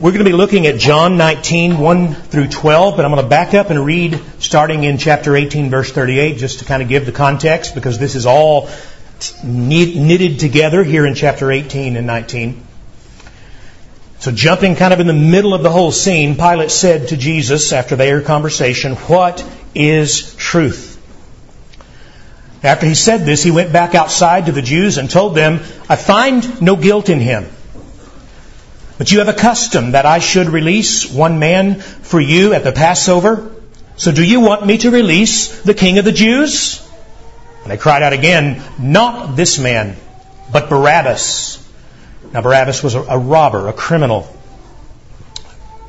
We're going to be looking at John 19, 1 through 12, but I'm going to back up and read starting in chapter 18, verse 38, just to kind of give the context, because this is all knitted together here in chapter 18 and 19. So jumping kind of in the middle of the whole scene, Pilate said to Jesus after their conversation, What is truth? After he said this, he went back outside to the Jews and told them, I find no guilt in him. But you have a custom that I should release one man for you at the Passover. So do you want me to release the king of the Jews? And they cried out again, Not this man, but Barabbas. Now Barabbas was a, robber, a criminal.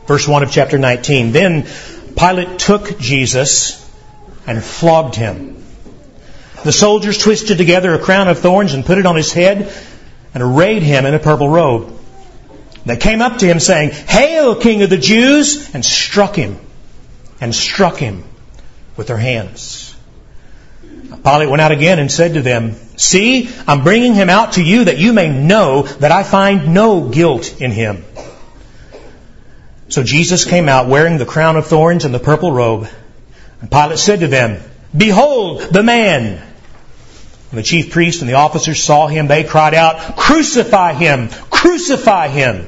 Verse 1 of chapter 19. Then Pilate took Jesus and flogged him. The soldiers twisted together a crown of thorns and put it on his head and arrayed him in a purple robe. They came up to him saying, Hail, King of the Jews! and struck him, and struck him with their hands. Pilate went out again and said to them, See, I'm bringing him out to you that you may know that I find no guilt in him. So Jesus came out wearing the crown of thorns and the purple robe. And Pilate said to them, Behold the man! When the chief priests and the officers saw him, they cried out, Crucify him! Crucify him!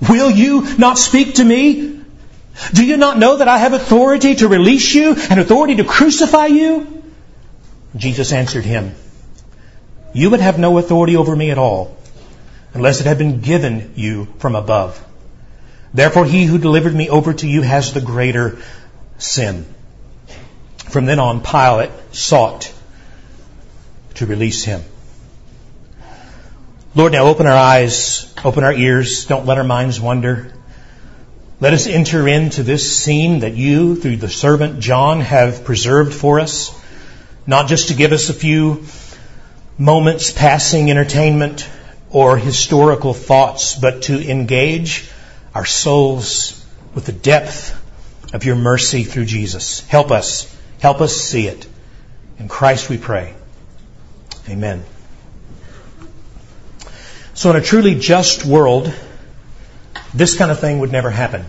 Will you not speak to me? Do you not know that I have authority to release you and authority to crucify you? Jesus answered him, You would have no authority over me at all unless it had been given you from above. Therefore, he who delivered me over to you has the greater sin. From then on, Pilate sought to release him. Lord, now open our eyes, open our ears, don't let our minds wander. Let us enter into this scene that you, through the servant John, have preserved for us, not just to give us a few moments passing entertainment or historical thoughts, but to engage our souls with the depth of your mercy through Jesus. Help us. Help us see it. In Christ we pray. Amen. So, in a truly just world, this kind of thing would never happen.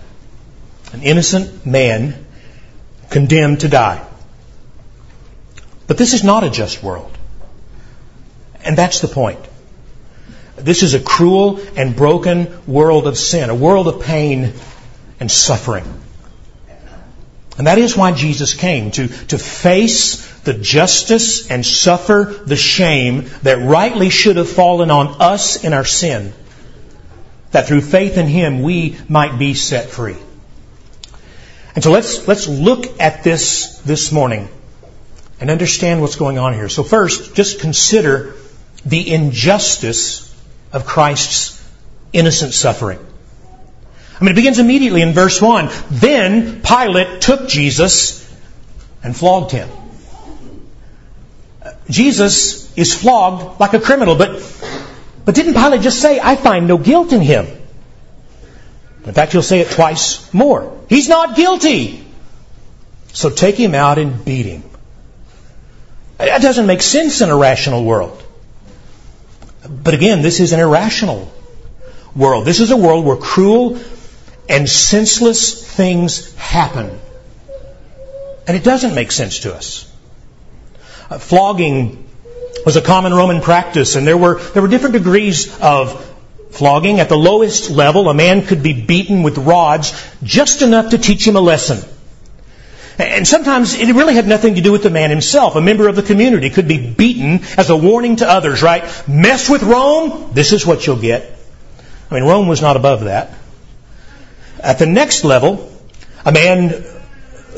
An innocent man condemned to die. But this is not a just world. And that's the point. This is a cruel and broken world of sin, a world of pain and suffering. And that is why Jesus came, to, to face the justice and suffer the shame that rightly should have fallen on us in our sin, that through faith in Him we might be set free. And so let's, let's look at this this morning and understand what's going on here. So first, just consider the injustice of Christ's innocent suffering. I mean, it begins immediately in verse 1. Then Pilate took Jesus and flogged him. Jesus is flogged like a criminal, but, but didn't Pilate just say, I find no guilt in him? In fact, he'll say it twice more. He's not guilty. So take him out and beat him. That doesn't make sense in a rational world. But again, this is an irrational world. This is a world where cruel and senseless things happen. And it doesn't make sense to us. Uh, flogging was a common Roman practice, and there were, there were different degrees of flogging. At the lowest level, a man could be beaten with rods just enough to teach him a lesson. And sometimes it really had nothing to do with the man himself. A member of the community could be beaten as a warning to others, right? Mess with Rome, this is what you'll get. I mean, Rome was not above that. At the next level, a man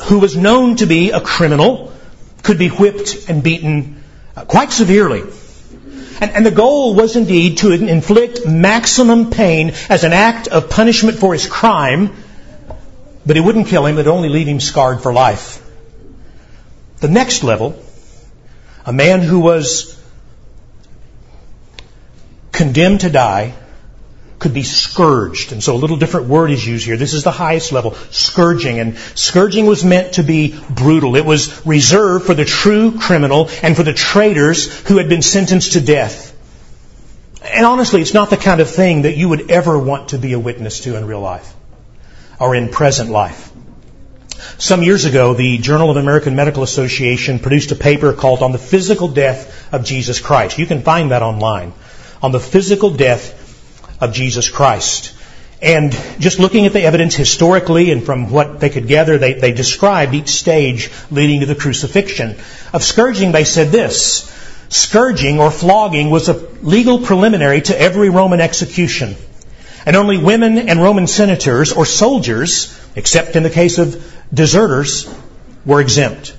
who was known to be a criminal could be whipped and beaten uh, quite severely. and, and the goal was indeed to inflict maximum pain as an act of punishment for his crime, but it wouldn't kill him, it would only leave him scarred for life. The next level, a man who was condemned to die, could be scourged. And so a little different word is used here. This is the highest level, scourging. And scourging was meant to be brutal. It was reserved for the true criminal and for the traitors who had been sentenced to death. And honestly, it's not the kind of thing that you would ever want to be a witness to in real life or in present life. Some years ago, the Journal of American Medical Association produced a paper called On the Physical Death of Jesus Christ. You can find that online. On the physical death of Jesus Christ. And just looking at the evidence historically and from what they could gather, they, they described each stage leading to the crucifixion. Of scourging, they said this. Scourging or flogging was a legal preliminary to every Roman execution. And only women and Roman senators or soldiers, except in the case of deserters, were exempt.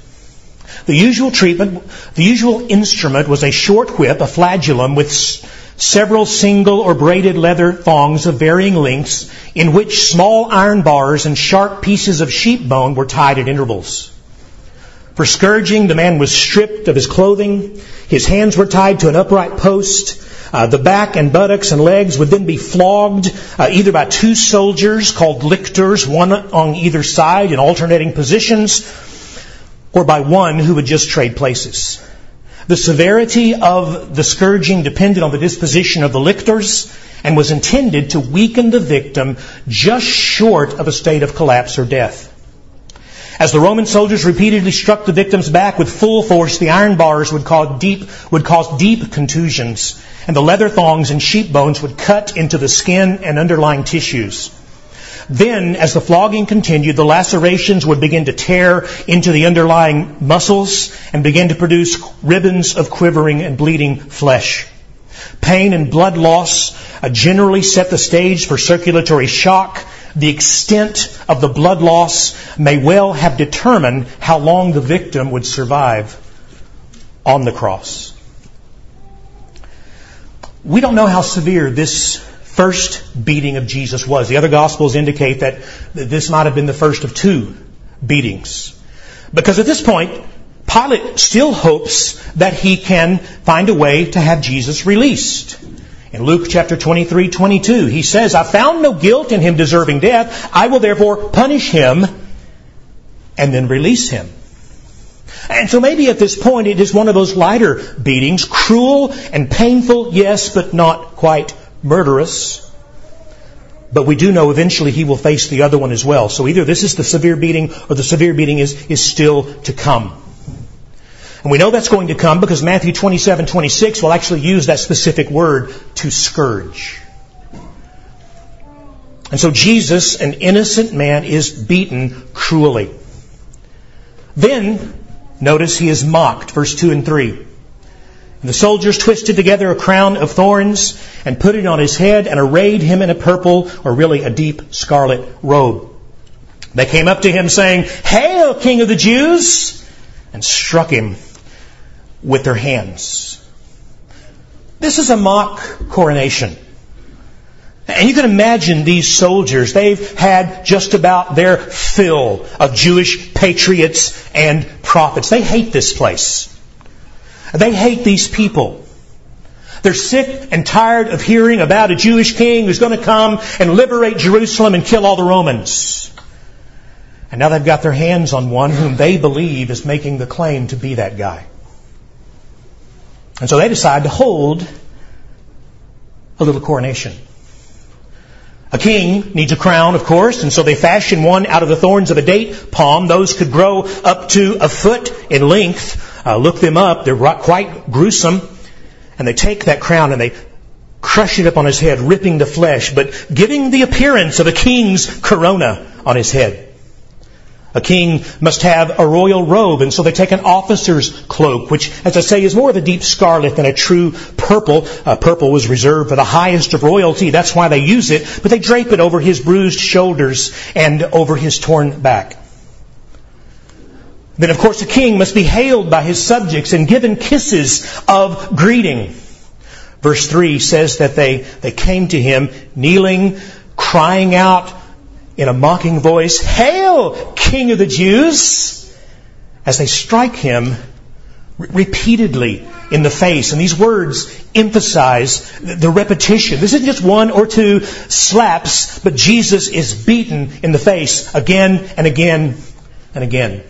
The usual treatment, the usual instrument was a short whip, a flagellum with several single or braided leather thongs of varying lengths in which small iron bars and sharp pieces of sheep bone were tied at intervals. For scourging, the man was stripped of his clothing. His hands were tied to an upright post. Uh, the back and buttocks and legs would then be flogged uh, either by two soldiers called lictors, one on either side in alternating positions, or by one who would just trade places. The severity of the scourging depended on the disposition of the lictors and was intended to weaken the victim just short of a state of collapse or death. As the Roman soldiers repeatedly struck the victim's back with full force, the iron bars would cause deep, would cause deep contusions, and the leather thongs and sheep bones would cut into the skin and underlying tissues. Then, as the flogging continued, the lacerations would begin to tear into the underlying muscles and begin to produce ribbons of quivering and bleeding flesh. Pain and blood loss uh, generally set the stage for circulatory shock. The extent of the blood loss may well have determined how long the victim would survive on the cross. We don't know how severe this first beating of Jesus was. The other Gospels indicate that this might have been the first of two beatings. Because at this point, Pilate still hopes that he can find a way to have Jesus released. In Luke chapter 23, 22, he says, I found no guilt in him deserving death. I will therefore punish him and then release him. And so maybe at this point it is one of those lighter beatings, cruel and painful, yes, but not quite murderous. But we do know eventually he will face the other one as well. So either this is the severe beating or the severe beating is, is still to come. And we know that's going to come because Matthew 27, 26 will actually use that specific word to scourge. And so Jesus, an innocent man, is beaten cruelly. Then, notice he is mocked, verse 2 and 3. The soldiers twisted together a crown of thorns and put it on his head and arrayed him in a purple, or really a deep scarlet robe. They came up to him saying, Hail, King of the Jews! and struck him with their hands. This is a mock coronation. And you can imagine these soldiers, they've had just about their fill of Jewish patriots and prophets. They hate this place. They hate these people. They're sick and tired of hearing about a Jewish king who's going to come and liberate Jerusalem and kill all the Romans. And now they've got their hands on one whom they believe is making the claim to be that guy. And so they decide to hold a little coronation. A king needs a crown, of course, and so they fashion one out of the thorns of a date palm. Those could grow up to a foot in length. Uh, look them up. They're quite gruesome. And they take that crown and they crush it up on his head, ripping the flesh, but giving the appearance of a king's corona on his head. A king must have a royal robe, and so they take an officer's cloak, which, as I say, is more of a deep scarlet than a true purple. Uh, purple was reserved for the highest of royalty. That's why they use it. But they drape it over his bruised shoulders and over his torn back. Then, of course, a king must be hailed by his subjects and given kisses of greeting. Verse 3 says that they, they came to him kneeling, crying out in a mocking voice, Hail, King of the Jews! As they strike him repeatedly in the face. And these words emphasize the repetition. This isn't just one or two slaps, but Jesus is beaten in the face again and again and again.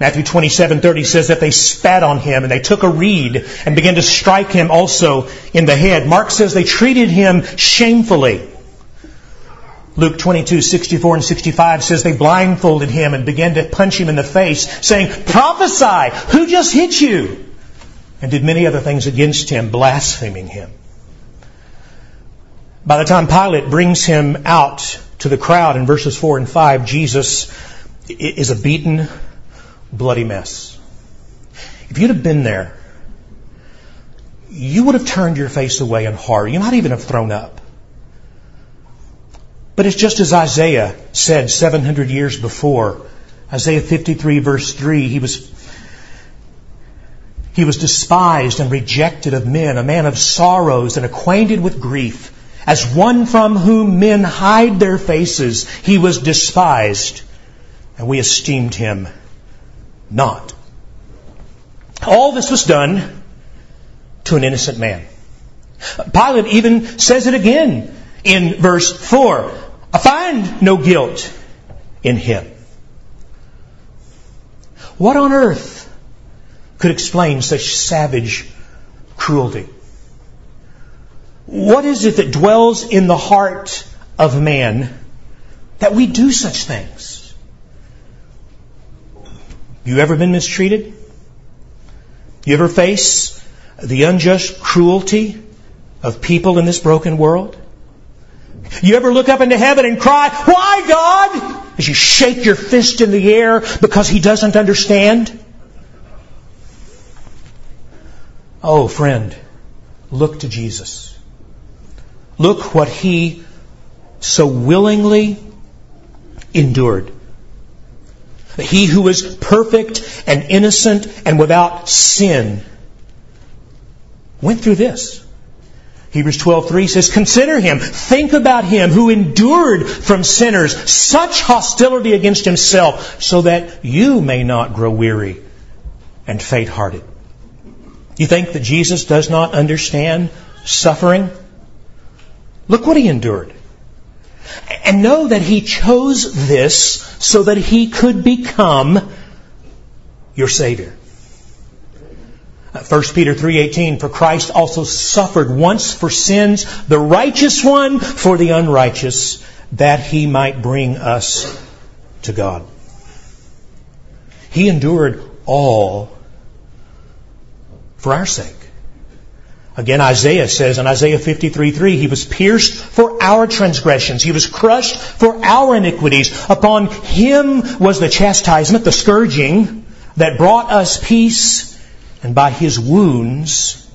Matthew 27:30 says that they spat on him and they took a reed and began to strike him also in the head. Mark says they treated him shamefully. Luke 22, 64 and 65 says they blindfolded him and began to punch him in the face, saying, Prophesy! Who just hit you? And did many other things against him, blaspheming him. By the time Pilate brings him out to the crowd in verses 4 and 5, Jesus is a beaten, bloody mess. If you'd have been there, you would have turned your face away in horror. You might even have thrown up. But it's just as Isaiah said 700 years before. Isaiah 53 verse 3, he was, he was despised and rejected of men, a man of sorrows and acquainted with grief. As one from whom men hide their faces, he was despised, and we esteemed him not. All this was done to an innocent man. Pilate even says it again in verse 4. I find no guilt in him. What on earth could explain such savage cruelty? What is it that dwells in the heart of man that we do such things? You ever been mistreated? You ever face the unjust cruelty of people in this broken world? You ever look up into heaven and cry, Why, God? As you shake your fist in the air because He doesn't understand? Oh, friend, look to Jesus. Look what He so willingly endured. He who was perfect and innocent and without sin went through this. Hebrews 12:3 says, "Consider him, think about him who endured from sinners such hostility against himself, so that you may not grow weary and faint-hearted." You think that Jesus does not understand suffering? Look what he endured. And know that he chose this so that he could become your Savior. Uh, 1 Peter 3:18 for Christ also suffered once for sins the righteous one for the unrighteous that he might bring us to God. He endured all for our sake. Again, Isaiah says in Isaiah 53:3, He was pierced for our transgressions. He was crushed for our iniquities. Upon Him was the chastisement, the scourging, that brought us peace and by his wounds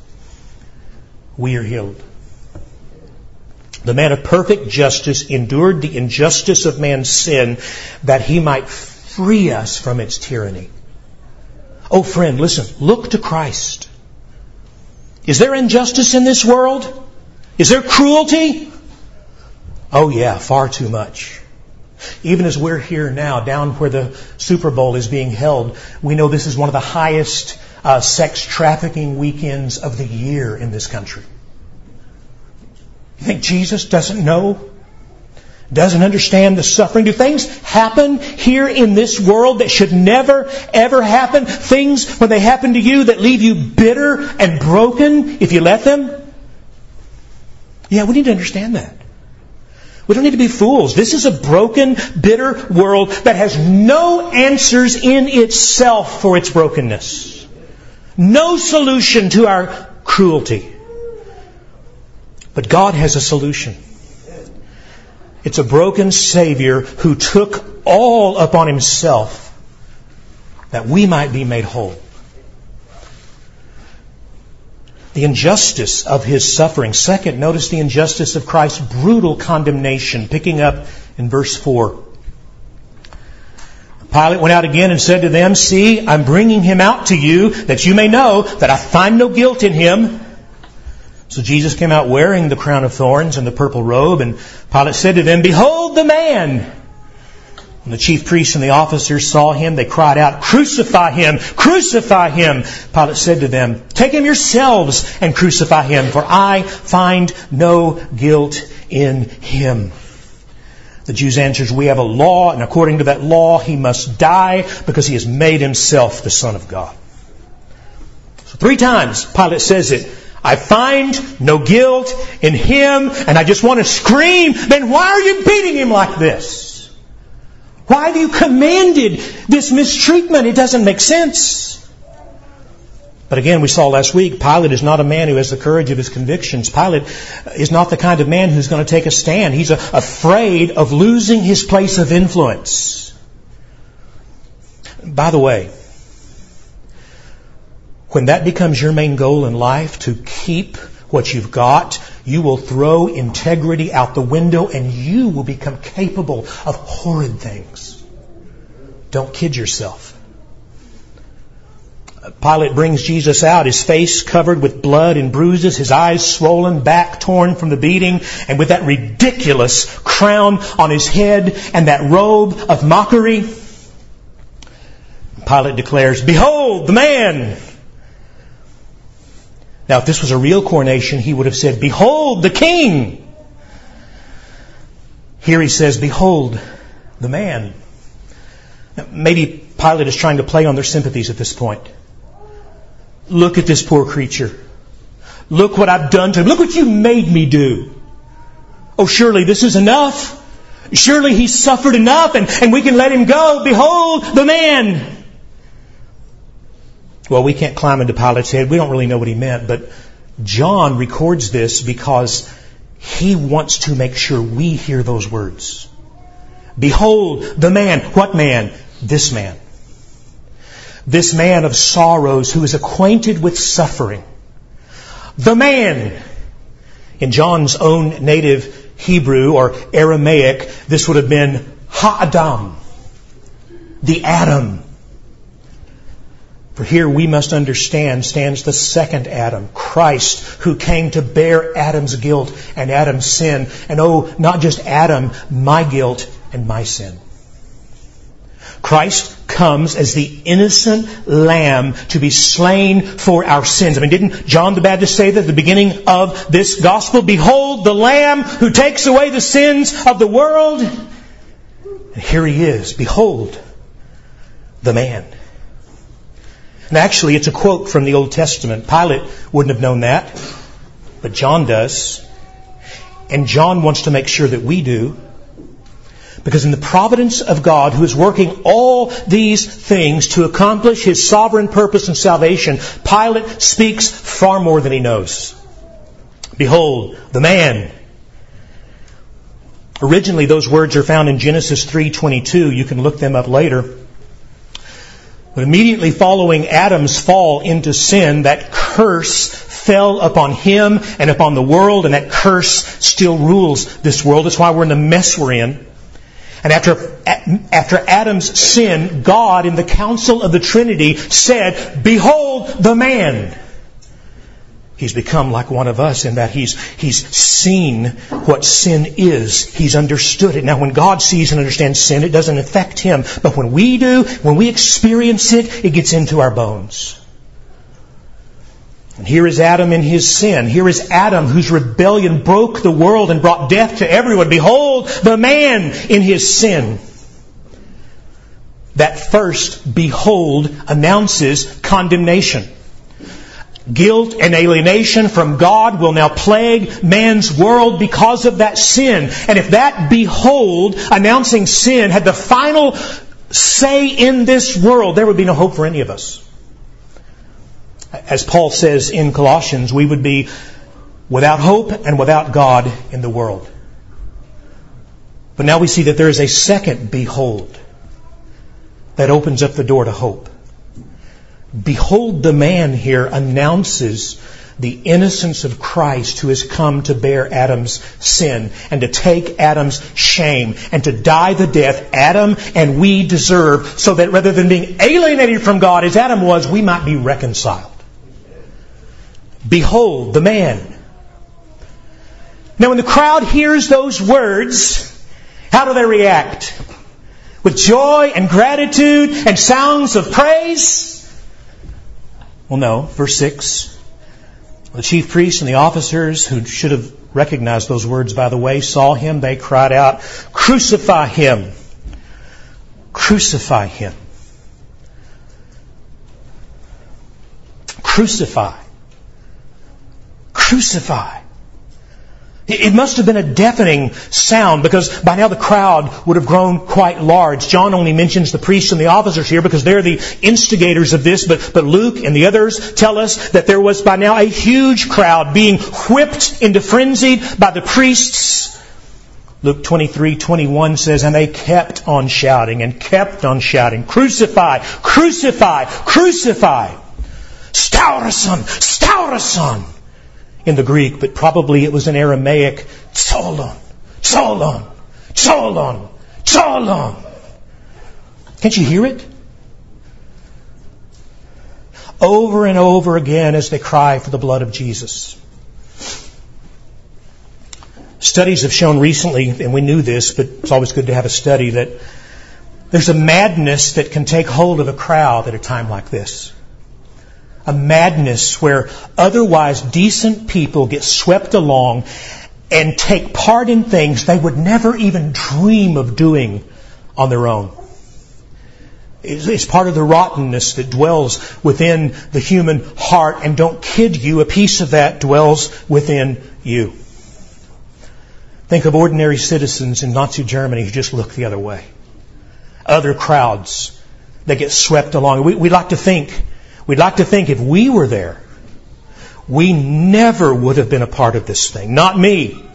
we are healed. The man of perfect justice endured the injustice of man's sin that he might free us from its tyranny. Oh friend, listen, look to Christ. Is there injustice in this world? Is there cruelty? Oh yeah, far too much. Even as we're here now, down where the Super Bowl is being held, we know this is one of the highest uh, sex trafficking weekends of the year in this country. You think Jesus doesn't know? Doesn't understand the suffering? Do things happen here in this world that should never, ever happen? Things, when they happen to you, that leave you bitter and broken if you let them? Yeah, we need to understand that. We don't need to be fools. This is a broken, bitter world that has no answers in itself for its brokenness no solution to our cruelty. But God has a solution. It's a broken Savior who took all upon Himself that we might be made whole. The injustice of His suffering. Second, notice the injustice of Christ's brutal condemnation, picking up in verse 4. Pilate went out again and said to them, See, I'm bringing him out to you that you may know that I find no guilt in him. So Jesus came out wearing the crown of thorns and the purple robe, and Pilate said to them, Behold the man! When the chief priests and the officers saw him, they cried out, Crucify him! Crucify him! Pilate said to them, Take him yourselves and crucify him, for I find no guilt in him. The Jews answers, We have a law, and according to that law, he must die because he has made himself the Son of God. So three times Pilate says it. I find no guilt in him, and I just want to scream, then why are you beating him like this? Why have you commanded this mistreatment? It doesn't make sense. But again, we saw last week, Pilate is not a man who has the courage of his convictions. Pilate is not the kind of man who's going to take a stand. He's afraid of losing his place of influence. By the way, when that becomes your main goal in life, to keep what you've got, you will throw integrity out the window and you will become capable of horrid things. Don't kid yourself. Pilate brings Jesus out, his face covered with blood and bruises, his eyes swollen, back torn from the beating, and with that ridiculous crown on his head and that robe of mockery. Pilate declares, Behold the man! Now, if this was a real coronation, he would have said, Behold the king! Here he says, Behold the man. Now, maybe Pilate is trying to play on their sympathies at this point. Look at this poor creature. Look what I've done to him. Look what you made me do. Oh, surely this is enough. Surely he's suffered enough and, and we can let him go. Behold the man. Well, we can't climb into Pilate's head. We don't really know what he meant, but John records this because he wants to make sure we hear those words. Behold the man. What man? This man. This man of sorrows who is acquainted with suffering. The man. In John's own native Hebrew or Aramaic, this would have been Ha-Adam. The Adam for here we must understand stands the second Adam, Christ, who came to bear Adam's guilt and Adam's sin. And oh, not just Adam, my guilt and my sin. Christ comes as the innocent lamb to be slain for our sins. I mean, didn't John the Baptist say that at the beginning of this gospel? Behold the lamb who takes away the sins of the world. And here he is. Behold the man. And actually, it's a quote from the Old Testament. Pilate wouldn't have known that, but John does. And John wants to make sure that we do. Because in the providence of God, who is working all these things to accomplish his sovereign purpose and salvation, Pilate speaks far more than he knows. Behold, the man. Originally, those words are found in Genesis 3.22. You can look them up later. But immediately following Adam's fall into sin, that curse fell upon him and upon the world, and that curse still rules this world. That's why we're in the mess we're in. And after, after Adam's sin, God in the council of the Trinity said, Behold the man. He's become like one of us in that he's, he's seen what sin is. He's understood it. Now when God sees and understands sin, it doesn't affect him. But when we do, when we experience it, it gets into our bones. And here is Adam in his sin. Here is Adam whose rebellion broke the world and brought death to everyone. Behold the man in his sin. That first behold announces condemnation. Guilt and alienation from God will now plague man's world because of that sin. And if that behold, announcing sin, had the final say in this world, there would be no hope for any of us. As Paul says in Colossians, we would be without hope and without God in the world. But now we see that there is a second behold that opens up the door to hope. Behold the man here announces the innocence of Christ who has come to bear Adam's sin and to take Adam's shame and to die the death Adam and we deserve so that rather than being alienated from God as Adam was, we might be reconciled. Behold the man. Now when the crowd hears those words, how do they react? With joy and gratitude and sounds of praise? Well, no. Verse 6. The chief priests and the officers who should have recognized those words, by the way, saw him. They cried out, Crucify him! Crucify him! Crucify! Crucify! It must have been a deafening sound because by now the crowd would have grown quite large. John only mentions the priests and the officers here because they're the instigators of this, but, but Luke and the others tell us that there was by now a huge crowd being whipped into frenzy by the priests. Luke 23, 21 says, and they kept on shouting and kept on shouting, crucify, crucify, crucify. Staurason, Staurason in the Greek, but probably it was in Aramaic, Solon, Solon, Solon, Solon. Can't you hear it? Over and over again as they cry for the blood of Jesus. Studies have shown recently, and we knew this, but it's always good to have a study, that there's a madness that can take hold of a crowd at a time like this a madness where otherwise decent people get swept along and take part in things they would never even dream of doing on their own. It's part of the rottenness that dwells within the human heart, and don't kid you, a piece of that dwells within you. Think of ordinary citizens in Nazi Germany who just look the other way. Other crowds that get swept along. We, we like to think We'd like to think if we were there, we never would have been a part of this thing. Not me.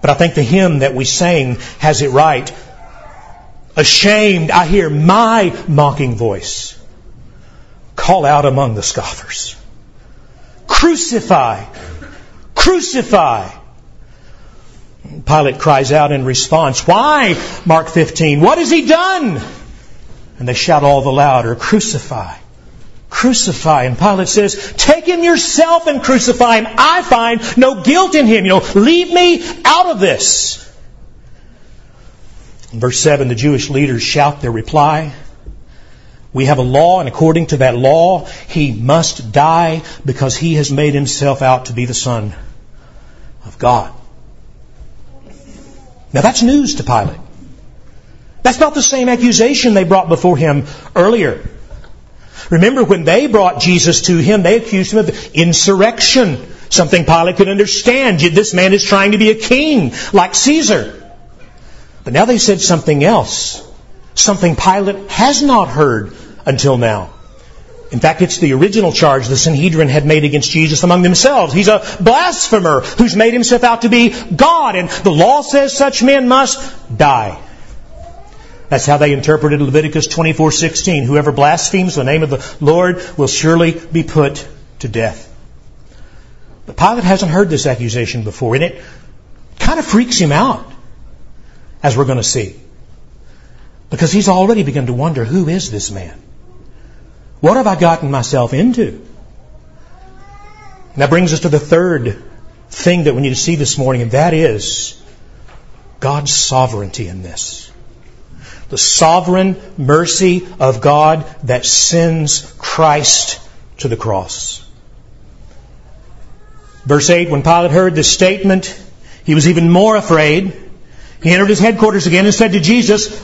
But I think the hymn that we sang has it right. Ashamed, I hear my mocking voice call out among the scoffers. Crucify! Crucify! Pilate cries out in response, Why? Mark 15, what has he done? And they shout all the louder, Crucify! Crucify. And Pilate says, take him yourself and crucify him. I find no guilt in him. You know, leave me out of this. In verse 7, the Jewish leaders shout their reply. We have a law, and according to that law, he must die because he has made himself out to be the Son of God. Now that's news to Pilate. That's not the same accusation they brought before him earlier. Remember, when they brought Jesus to him, they accused him of insurrection. Something Pilate could understand. This man is trying to be a king, like Caesar. But now they said something else. Something Pilate has not heard until now. In fact, it's the original charge the Sanhedrin had made against Jesus among themselves. He's a blasphemer who's made himself out to be God, and the law says such men must die. That's how they interpreted Leviticus 24:16. Whoever blasphemes the name of the Lord will surely be put to death. But Pilate hasn't heard this accusation before, and it kind of freaks him out, as we're going to see. Because he's already begun to wonder, who is this man? What have I gotten myself into? And that brings us to the third thing that we need to see this morning, and that is God's sovereignty in this the sovereign mercy of God that sends Christ to the cross. Verse 8, when Pilate heard this statement, he was even more afraid. He entered his headquarters again and said to Jesus,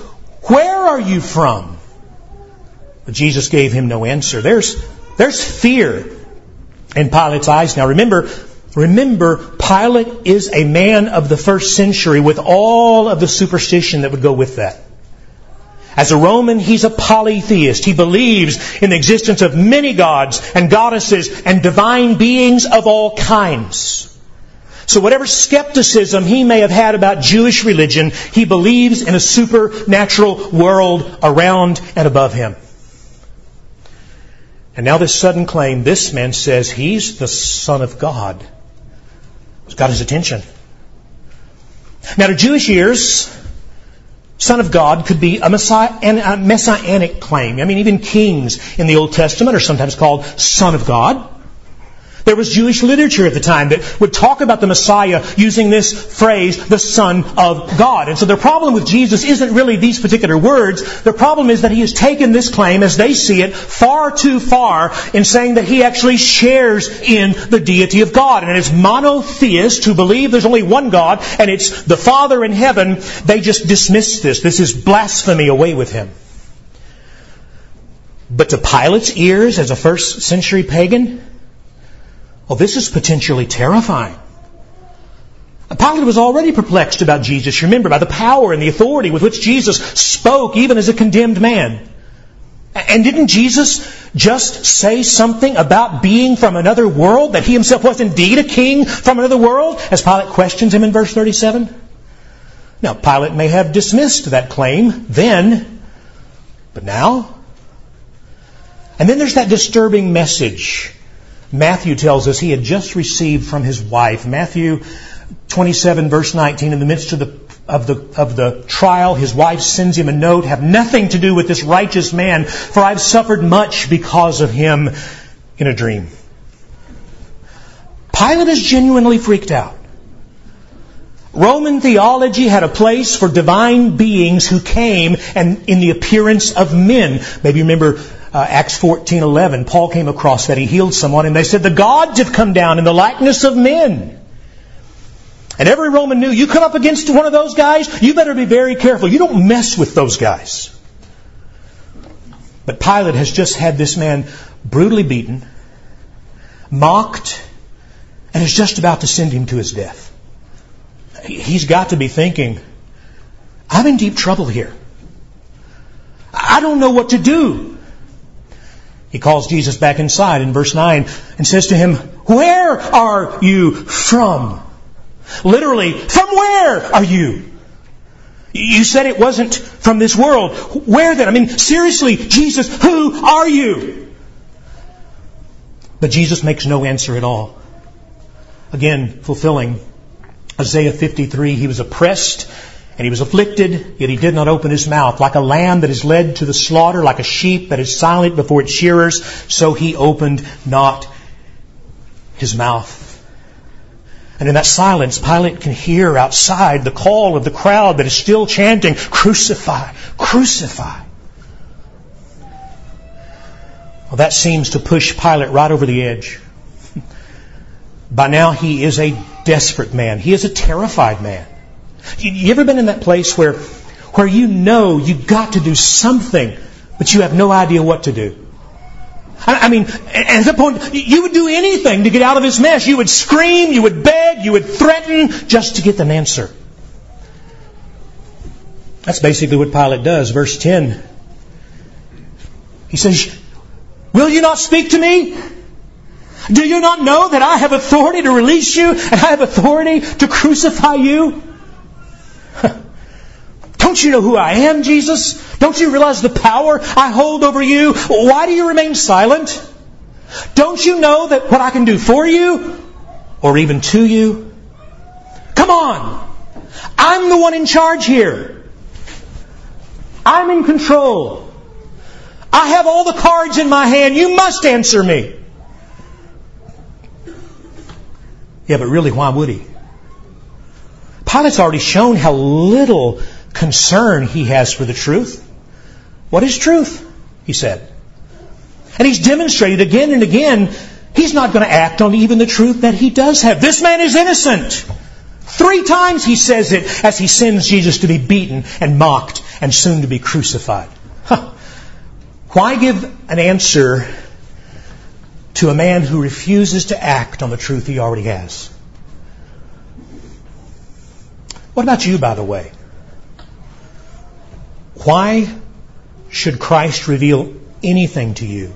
Where are you from? But Jesus gave him no answer. There's, there's fear in Pilate's eyes now. Remember, remember, Pilate is a man of the first century with all of the superstition that would go with that. As a Roman, he's a polytheist. He believes in the existence of many gods and goddesses and divine beings of all kinds. So whatever skepticism he may have had about Jewish religion, he believes in a supernatural world around and above him. And now this sudden claim, this man says he's the Son of God. It's got his attention. Now to Jewish ears, Son of God could be a, messianic claim. I mean, even kings in the Old Testament are sometimes called Son of God. There was Jewish literature at the time that would talk about the Messiah using this phrase, the Son of God. And so their problem with Jesus isn't really these particular words. Their problem is that he has taken this claim, as they see it, far too far in saying that he actually shares in the deity of God. And as monotheists who believe there's only one God and it's the Father in heaven, they just dismiss this. This is blasphemy away with him. But to Pilate's ears as a first century pagan, well, this is potentially terrifying. Pilate was already perplexed about Jesus, remember, by the power and the authority with which Jesus spoke even as a condemned man. And didn't Jesus just say something about being from another world, that he himself was indeed a king from another world, as Pilate questions him in verse 37? Now, Pilate may have dismissed that claim then, but now? And then there's that disturbing message Matthew tells us he had just received from his wife. Matthew 27 verse 19, in the midst of the, of the, of the trial, his wife sends him a note, have nothing to do with this righteous man, for I've suffered much because of him in a dream. Pilate is genuinely freaked out. Roman theology had a place for divine beings who came and in the appearance of men. Maybe remember uh, Acts 14:11. Paul came across that he healed someone, and they said the gods have come down in the likeness of men. And every Roman knew you come up against one of those guys, you better be very careful. You don't mess with those guys. But Pilate has just had this man brutally beaten, mocked, and is just about to send him to his death. He's got to be thinking, I'm in deep trouble here. I don't know what to do. He calls Jesus back inside in verse 9 and says to him, Where are you from? Literally, from where are you? You said it wasn't from this world. Where then? I mean, seriously, Jesus, who are you? But Jesus makes no answer at all. Again, fulfilling Isaiah 53, he was oppressed and he was afflicted, yet he did not open his mouth. Like a lamb that is led to the slaughter, like a sheep that is silent before its shearers, so he opened not his mouth. And in that silence, Pilate can hear outside the call of the crowd that is still chanting, Crucify! Crucify! Well, that seems to push Pilate right over the edge. By now, he is a desperate man. He is a terrified man. You ever been in that place where, where you know you've got to do something, but you have no idea what to do? I mean, at that point, you would do anything to get out of this mess. You would scream, you would beg, you would threaten just to get an answer. That's basically what Pilate does. Verse 10. He says, Will you not speak to me? Do you not know that I have authority to release you and I have authority to crucify you? Don't you know who I am, Jesus? Don't you realize the power I hold over you? Why do you remain silent? Don't you know that what I can do for you or even to you? Come on. I'm the one in charge here. I'm in control. I have all the cards in my hand. You must answer me. Yeah, but really, why would he? Pilate's already shown how little concern he has for the truth. What is truth? He said. And he's demonstrated again and again he's not going to act on even the truth that he does have. This man is innocent. Three times he says it as he sends Jesus to be beaten and mocked and soon to be crucified. Huh. Why give an answer to a man who refuses to act on the truth he already has. What about you, by the way? Why should Christ reveal anything to you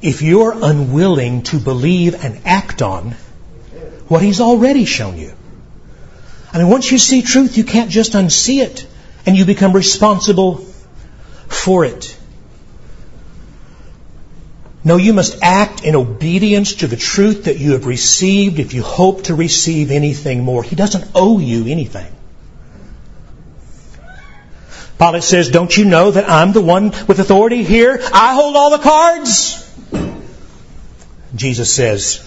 if you're unwilling to believe and act on what He's already shown you? I mean, once you see truth, you can't just unsee it, and you become responsible for it. No, you must act in obedience to the truth that you have received if you hope to receive anything more. He doesn't owe you anything. Pilate says, Don't you know that I'm the one with authority here? I hold all the cards. Jesus says,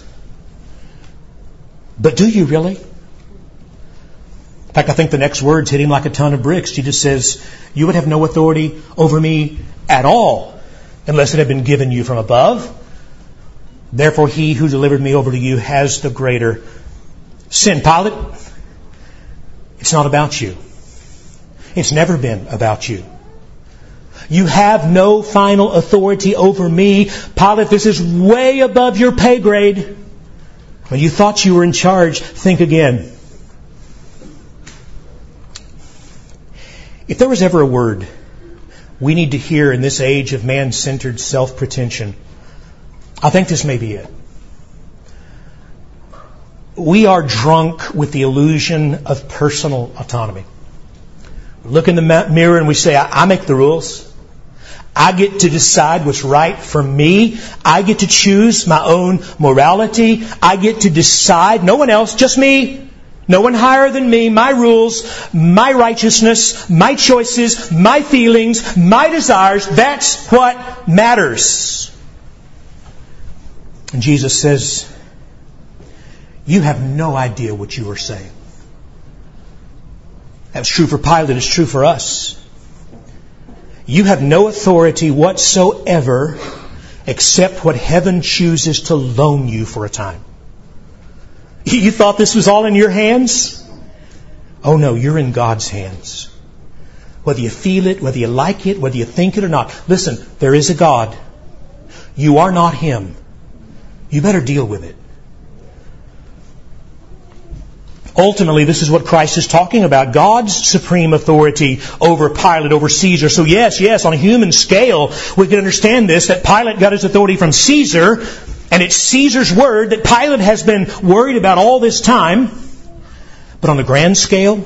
But do you really? In fact, I think the next words hit him like a ton of bricks. Jesus says, You would have no authority over me at all unless it had been given you from above. Therefore, he who delivered me over to you has the greater sin. Pilate, it's not about you. It's never been about you. You have no final authority over me. Pilate, this is way above your pay grade. When you thought you were in charge, think again. If there was ever a word we need to hear in this age of man centered self pretension, I think this may be it. We are drunk with the illusion of personal autonomy. We look in the mirror and we say, I make the rules. I get to decide what's right for me. I get to choose my own morality. I get to decide, no one else, just me. No one higher than me, my rules, my righteousness, my choices, my feelings, my desires. That's what matters. And Jesus says, You have no idea what you are saying. That's true for Pilate, it's true for us. You have no authority whatsoever except what heaven chooses to loan you for a time. You thought this was all in your hands? Oh no, you're in God's hands. Whether you feel it, whether you like it, whether you think it or not. Listen, there is a God. You are not Him. You better deal with it. Ultimately, this is what Christ is talking about. God's supreme authority over Pilate, over Caesar. So yes, yes, on a human scale, we can understand this, that Pilate got his authority from Caesar, and it's Caesar's word that Pilate has been worried about all this time. But on the grand scale,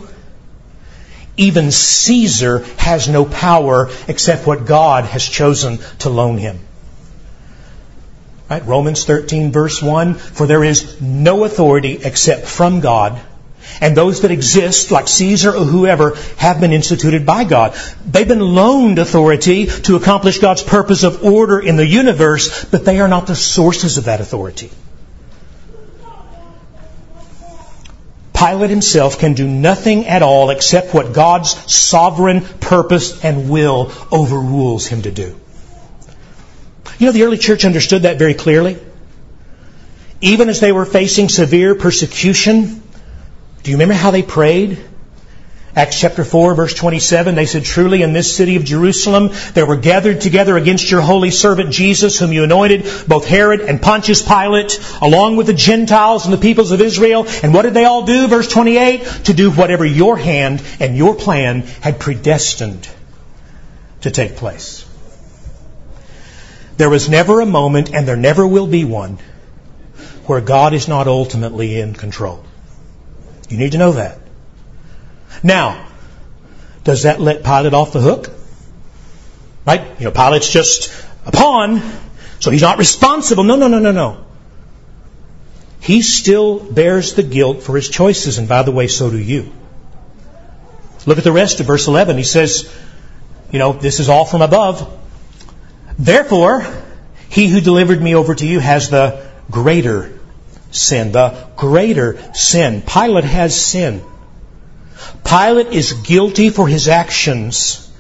even Caesar has no power except what God has chosen to loan him. Right? Romans 13 verse 1, for there is no authority except from God and those that exist, like Caesar or whoever, have been instituted by God. They've been loaned authority to accomplish God's purpose of order in the universe, but they are not the sources of that authority. Pilate himself can do nothing at all except what God's sovereign purpose and will overrules him to do. You know, the early church understood that very clearly. Even as they were facing severe persecution, do you remember how they prayed? Acts chapter 4 verse 27, they said, Truly in this city of Jerusalem there were gathered together against your holy servant Jesus, whom you anointed, both Herod and Pontius Pilate, along with the Gentiles and the peoples of Israel. And what did they all do? Verse 28, to do whatever your hand and your plan had predestined to take place. There was never a moment, and there never will be one, where God is not ultimately in control. You need to know that. Now, does that let Pilate off the hook? Right? You know, Pilate's just a pawn, so he's not responsible. No, no, no, no, no. He still bears the guilt for his choices, and by the way, so do you. Look at the rest of verse 11. He says, you know, this is all from above. Therefore, he who delivered me over to you has the greater sin, the greater sin. Pilate has sin. Pilate is guilty for his actions,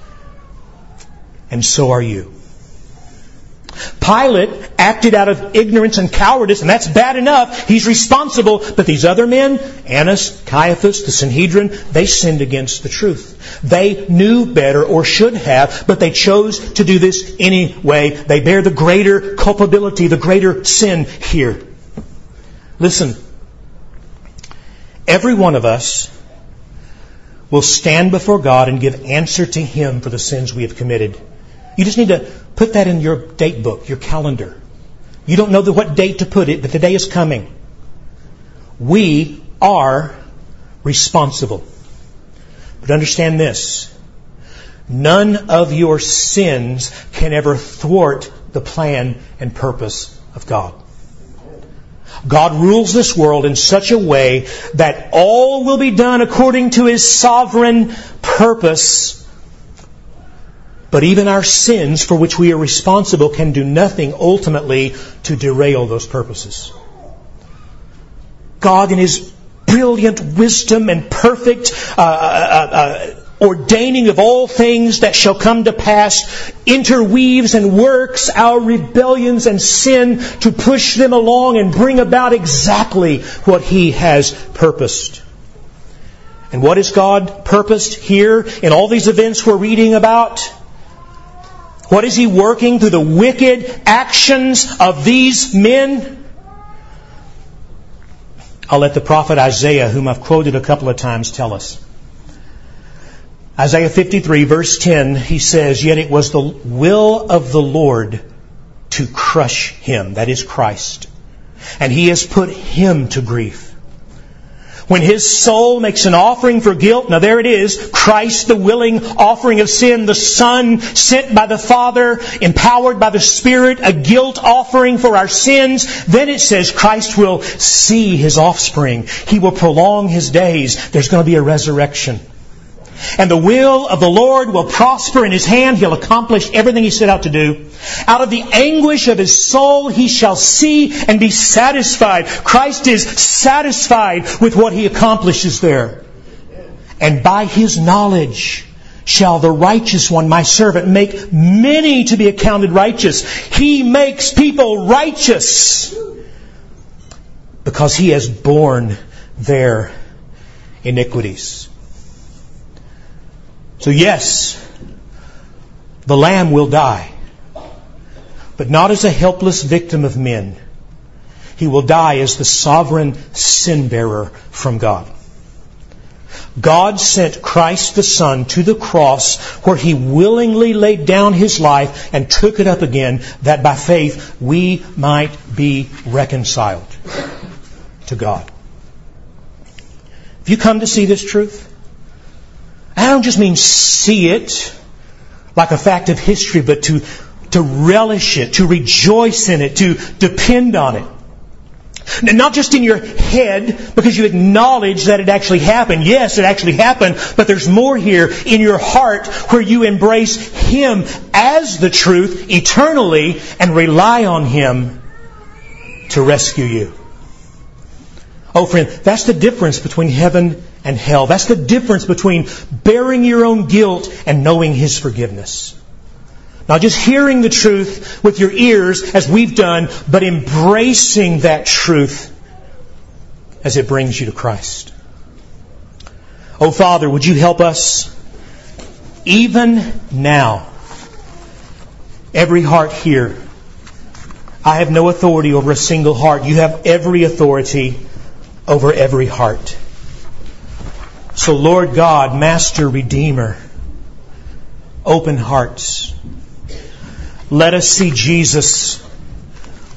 and so are you. Pilate acted out of ignorance and cowardice, and that's bad enough. He's responsible. But these other men, Annas, Caiaphas, the Sanhedrin, they sinned against the truth. They knew better or should have, but they chose to do this anyway. They bear the greater culpability, the greater sin here. Listen, every one of us will stand before God and give answer to Him for the sins we have committed. You just need to put that in your date book, your calendar. You don't know the, what date to put it, but the day is coming. We are responsible. But understand this. None of your sins can ever thwart the plan and purpose of God. God rules this world in such a way that all will be done according to His sovereign purpose. But even our sins for which we are responsible can do nothing ultimately to derail those purposes. God in His brilliant wisdom and perfect uh, uh, uh, ordaining of all things that shall come to pass interweaves and works our rebellions and sin to push them along and bring about exactly what He has purposed. And what is God purposed here in all these events we're reading about? What is He working through the wicked actions of these men? I'll let the prophet Isaiah, whom I've quoted a couple of times, tell us. Isaiah 53 verse 10, he says, Yet it was the will of the Lord to crush him, that is Christ. And he has put him to grief. When his soul makes an offering for guilt, now there it is, Christ the willing offering of sin, the Son sent by the Father, empowered by the Spirit, a guilt offering for our sins, then it says Christ will see his offspring. He will prolong his days. There's going to be a resurrection. And the will of the Lord will prosper in his hand. He'll accomplish everything he set out to do. Out of the anguish of his soul, he shall see and be satisfied. Christ is satisfied with what he accomplishes there. And by his knowledge shall the righteous one, my servant, make many to be accounted righteous. He makes people righteous because he has borne their iniquities. So yes, the lamb will die, but not as a helpless victim of men. He will die as the sovereign sin bearer from God. God sent Christ the Son to the cross where He willingly laid down His life and took it up again that by faith we might be reconciled to God. Have you come to see this truth? I don't just mean see it like a fact of history, but to, to relish it, to rejoice in it, to depend on it. Not just in your head because you acknowledge that it actually happened. Yes, it actually happened, but there's more here in your heart where you embrace Him as the truth eternally and rely on Him to rescue you. Oh friend, that's the difference between heaven and hell. That's the difference between bearing your own guilt and knowing His forgiveness. Not just hearing the truth with your ears as we've done, but embracing that truth as it brings you to Christ. Oh Father, would you help us even now? Every heart here. I have no authority over a single heart. You have every authority over every heart. So, Lord God, Master, Redeemer, open hearts. Let us see Jesus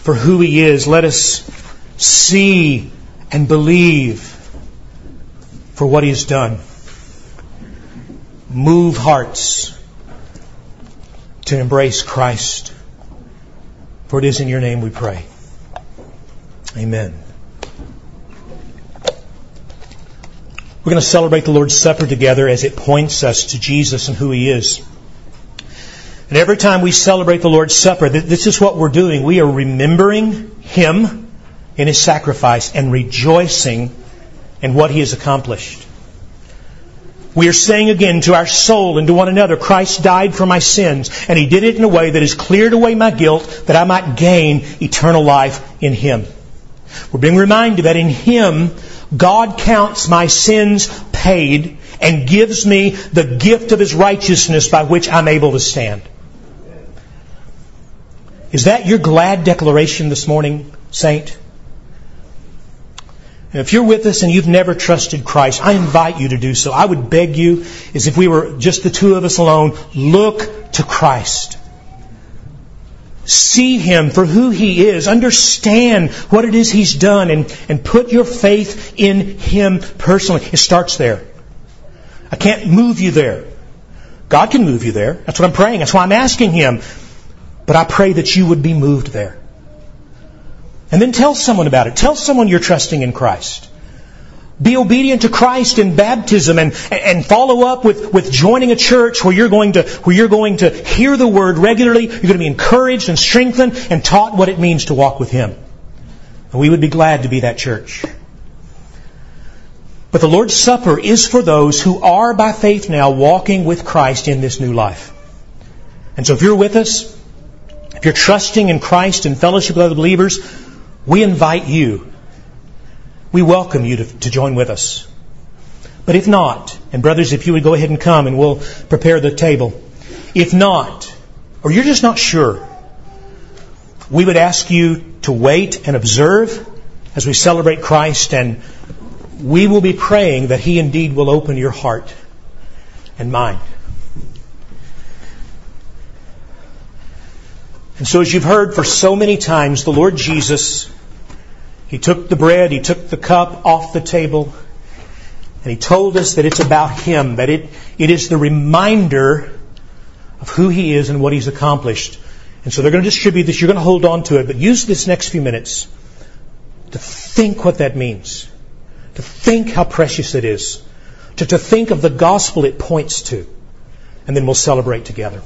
for who He is. Let us see and believe for what He has done. Move hearts to embrace Christ. For it is in your name we pray. Amen. We're going to celebrate the Lord's Supper together as it points us to Jesus and who He is. And every time we celebrate the Lord's Supper, this is what we're doing. We are remembering Him in His sacrifice and rejoicing in what He has accomplished. We are saying again to our soul and to one another, Christ died for my sins, and He did it in a way that has cleared away my guilt that I might gain eternal life in Him. We're being reminded that in Him God counts my sins paid and gives me the gift of His righteousness by which I'm able to stand. Is that your glad declaration this morning, saint? if you're with us and you've never trusted Christ, I invite you to do so. I would beg you, as if we were just the two of us alone, look to Christ. See Him for who He is. Understand what it is He's done and, and put your faith in Him personally. It starts there. I can't move you there. God can move you there. That's what I'm praying. That's why I'm asking Him. But I pray that you would be moved there. And then tell someone about it. Tell someone you're trusting in Christ. Be obedient to Christ in baptism and, and follow up with, with joining a church where you're going to, where you're going to hear the word regularly. You're going to be encouraged and strengthened and taught what it means to walk with Him. And we would be glad to be that church. But the Lord's Supper is for those who are by faith now walking with Christ in this new life. And so if you're with us, if you're trusting in Christ and fellowship with other believers, we invite you. We welcome you to, to join with us. But if not, and brothers, if you would go ahead and come and we'll prepare the table. If not, or you're just not sure, we would ask you to wait and observe as we celebrate Christ and we will be praying that He indeed will open your heart and mind. And so as you've heard for so many times, the Lord Jesus, He took the bread, He took the cup off the table, and He told us that it's about Him, that it, it is the reminder of who He is and what He's accomplished. And so they're going to distribute this, you're going to hold on to it, but use this next few minutes to think what that means to think how precious it is, to, to think of the gospel it points to, and then we'll celebrate together.